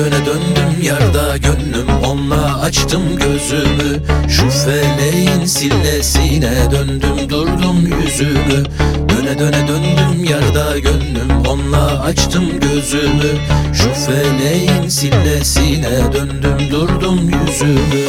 döne döndüm yarda gönlüm. Onunla açtım gözümü Şu feleğin sillesine döndüm durdum yüzümü. Döne döne döndüm yarda gönlüm Onunla açtım gözümü. Şu feleğin sillesine döndüm durdum yüzümü.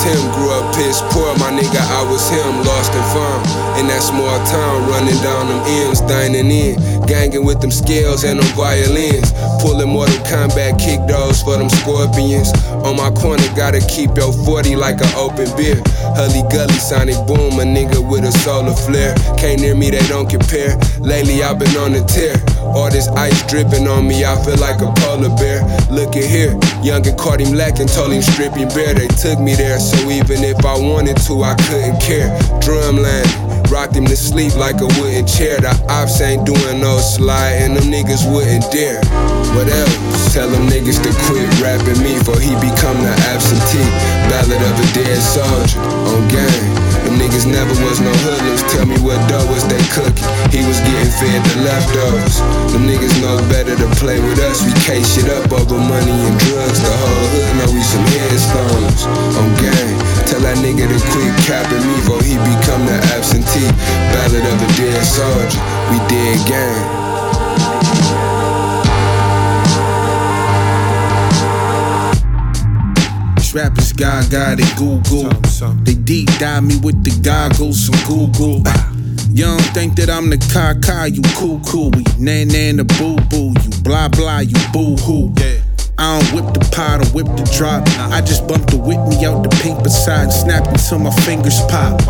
Tim grew up piss poor, my nigga, I was him, lost and found. In that small town, running down them M's, dining in. Ganging with them scales and them violins. Pulling Mortal Kombat kick those for them scorpions. On my corner, gotta keep your 40 like an open beer. Hully Gully, Sonic Boom, a nigga with a solar flare. Can't near me, they don't compare. Lately, I've been on the tear. All this ice dripping on me, I feel like a polar bear. Look at here, young and caught him lacking, told him strip bare. They took me there, so even if I wanted to, I couldn't care. Drumline, rocked him to sleep like a wooden chair. The ops ain't doing no slide, and them niggas wouldn't dare. What else? Tell them niggas to quit rapping me, for he become the absentee. Ballad of a dead soldier on game. Niggas never was no hoodlums. Tell me what dough was they cooking. He was getting fed the leftovers. Them niggas know better to play with us. We case shit up over money and drugs. The whole hood know we some headstones on game. Tell that nigga to quit capping me, for he become the absentee. Ballad of a dead soldier. We dead gang. Rappers gaga, they Google. They deep dive me with the goggles from Google. You don't think that I'm the caca, you cool cool. We nan nan the boo boo, you blah blah, you boo hoo. I don't whip the pot or whip the drop. I just bump the Whitney out the pink beside and snap until my fingers pop.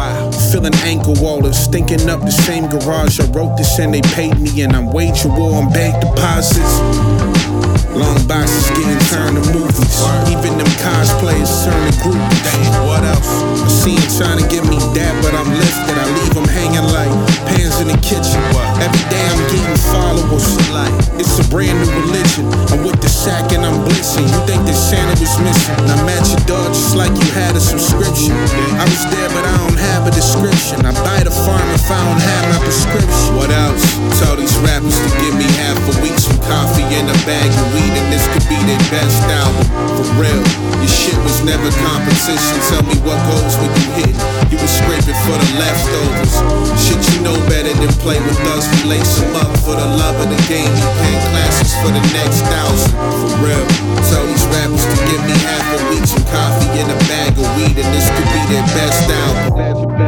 Feeling ankle wallers, stinking up the same garage. I wrote this and they paid me, and I'm waging war on bank deposits. Long boxes getting turned to movies. Even them cosplayers turn to groupies. Damn, what else? I see him trying to give me that, but I'm lifted. I leave him hanging like pans in the kitchen. Every day I'm getting followers. It's a brand new religion. I'm with the sack I'm blitzing. You think that Santa was missing? I'm at your door just like you had a subscription. I was there, but I don't have a description. I buy the farm if I don't have my prescription. What else? Tell these rappers to give me half a week, some coffee and a bag of weed, and this could be their best album. For real, your shit was never competition. Tell me what goes when you hit. You was scraping for the leftovers. Shit, you know better than play with us. We lace them up for the love of the game. We paying classes for the next thousand. For real, tell these rappers to give me half a week, some coffee and a bag of weed, and this could be their best album.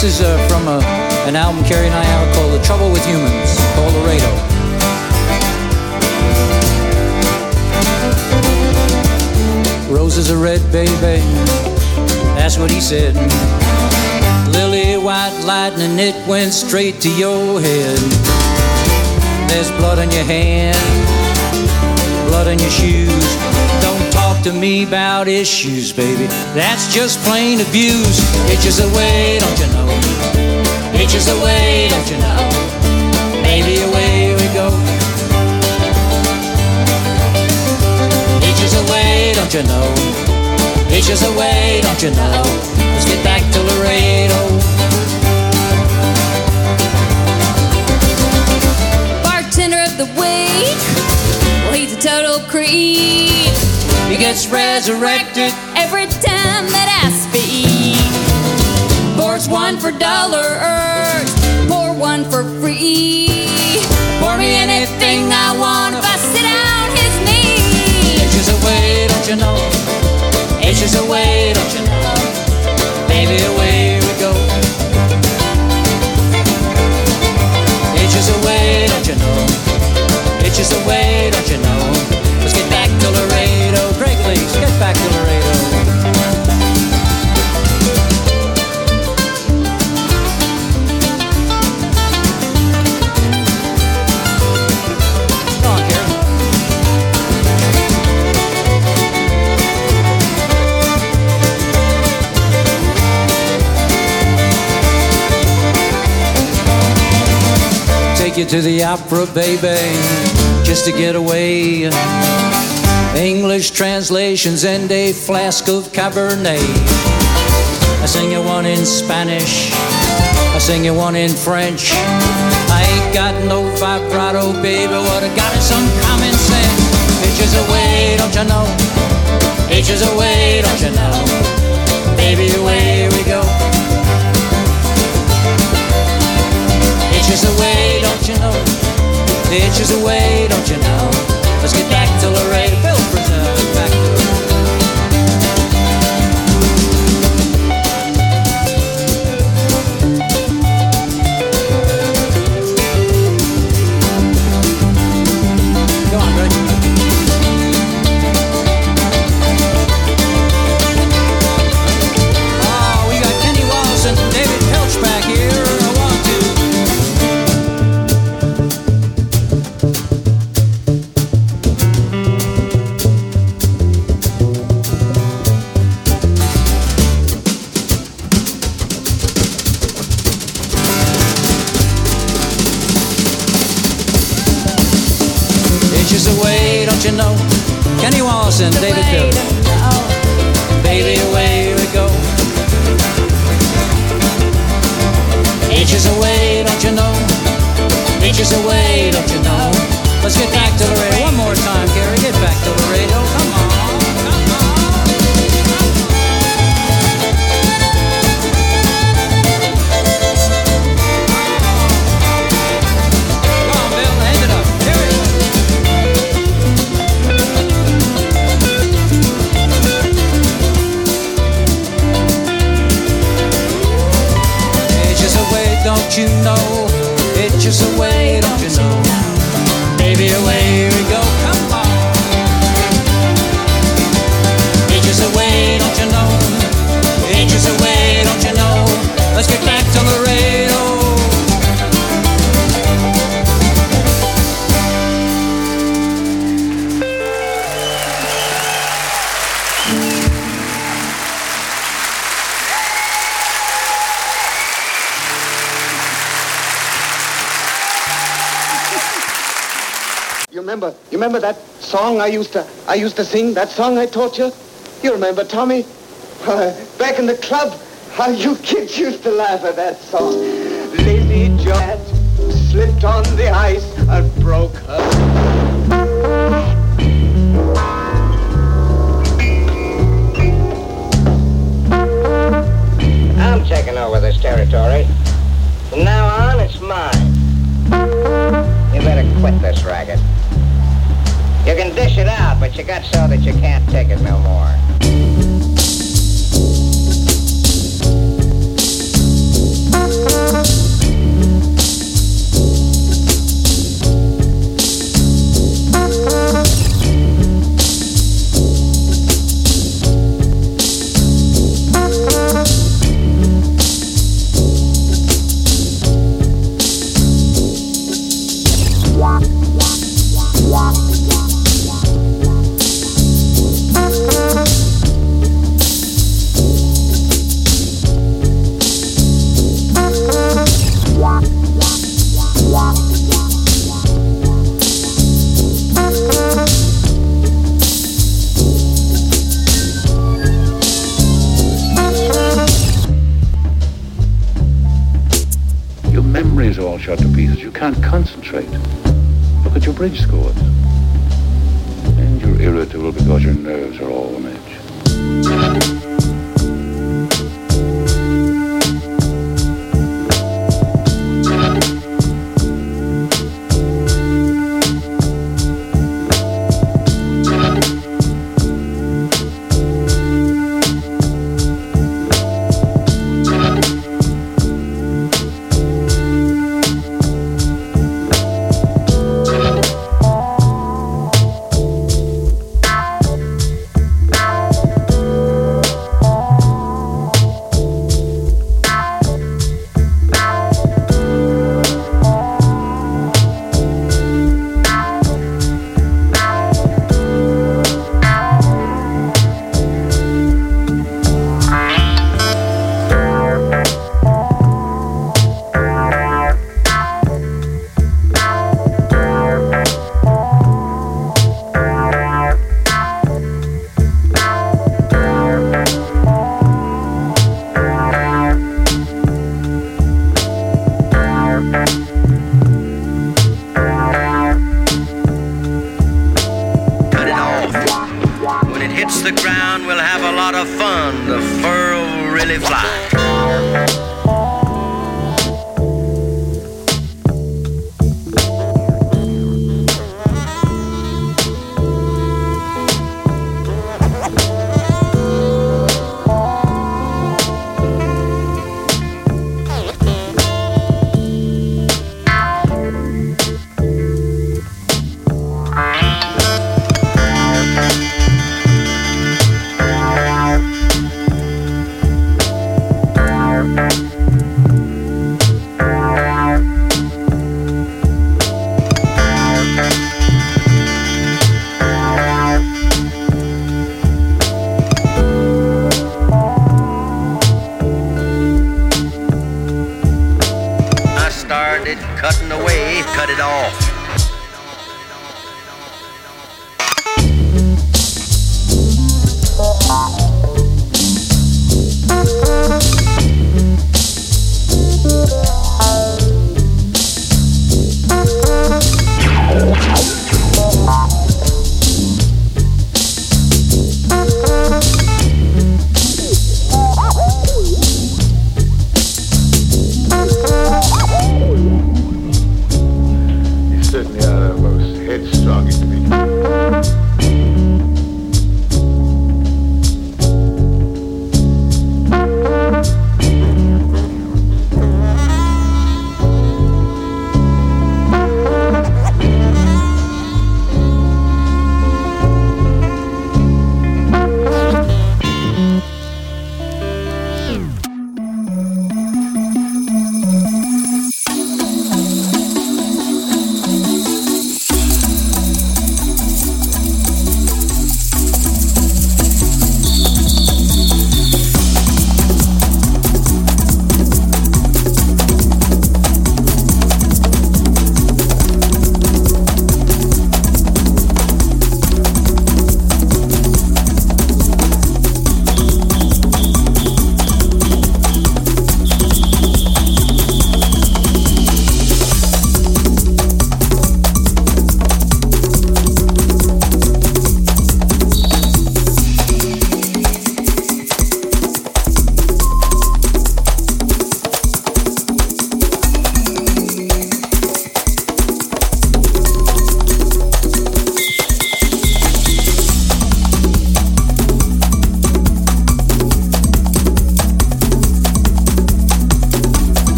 Uh, uh, an album Carrie and I have called The Trouble with Humans, called Laredo. Roses are red, baby. That's what he said. Lily white lightning, it went straight to your head. There's blood on your hand, blood on your shoes. To me about issues, baby. That's just plain abuse. It's just a way, don't you know? Inches away, don't you know? Baby, away we go. Inches away, don't you know? Inches away, don't you know? Let's get back to Laredo. Bartender of the week, well, he's a total creep. He gets resurrected every time that I speak. Pours one for dollars, pour one for free. Pour me anything I want if I sit on his knee. It's just a way, don't you know? It's just a way, don't you know? Baby, away you to the opera, baby, just to get away. English translations and a flask of Cabernet. I sing you one in Spanish, I sing you one in French. I ain't got no vibrato, baby, what I got is some common sense. Pictures away, don't you know? Pictures away, don't you know? Baby, away we go. Itches away, don't you know? Itches away, don't you know? Ages away, don't you know? Ages away, don't you know? Remember, that song I used to, I used to sing, that song I taught you? You remember, Tommy? Back in the club, how you kids used to laugh at that song. Lady Jet slipped on the ice and broke her. I'm taking over this territory. From now on, it's mine. You better quit this racket. You can dish it out, but you got so that you can't take it no more. And you're irritable because your nerves are all on edge.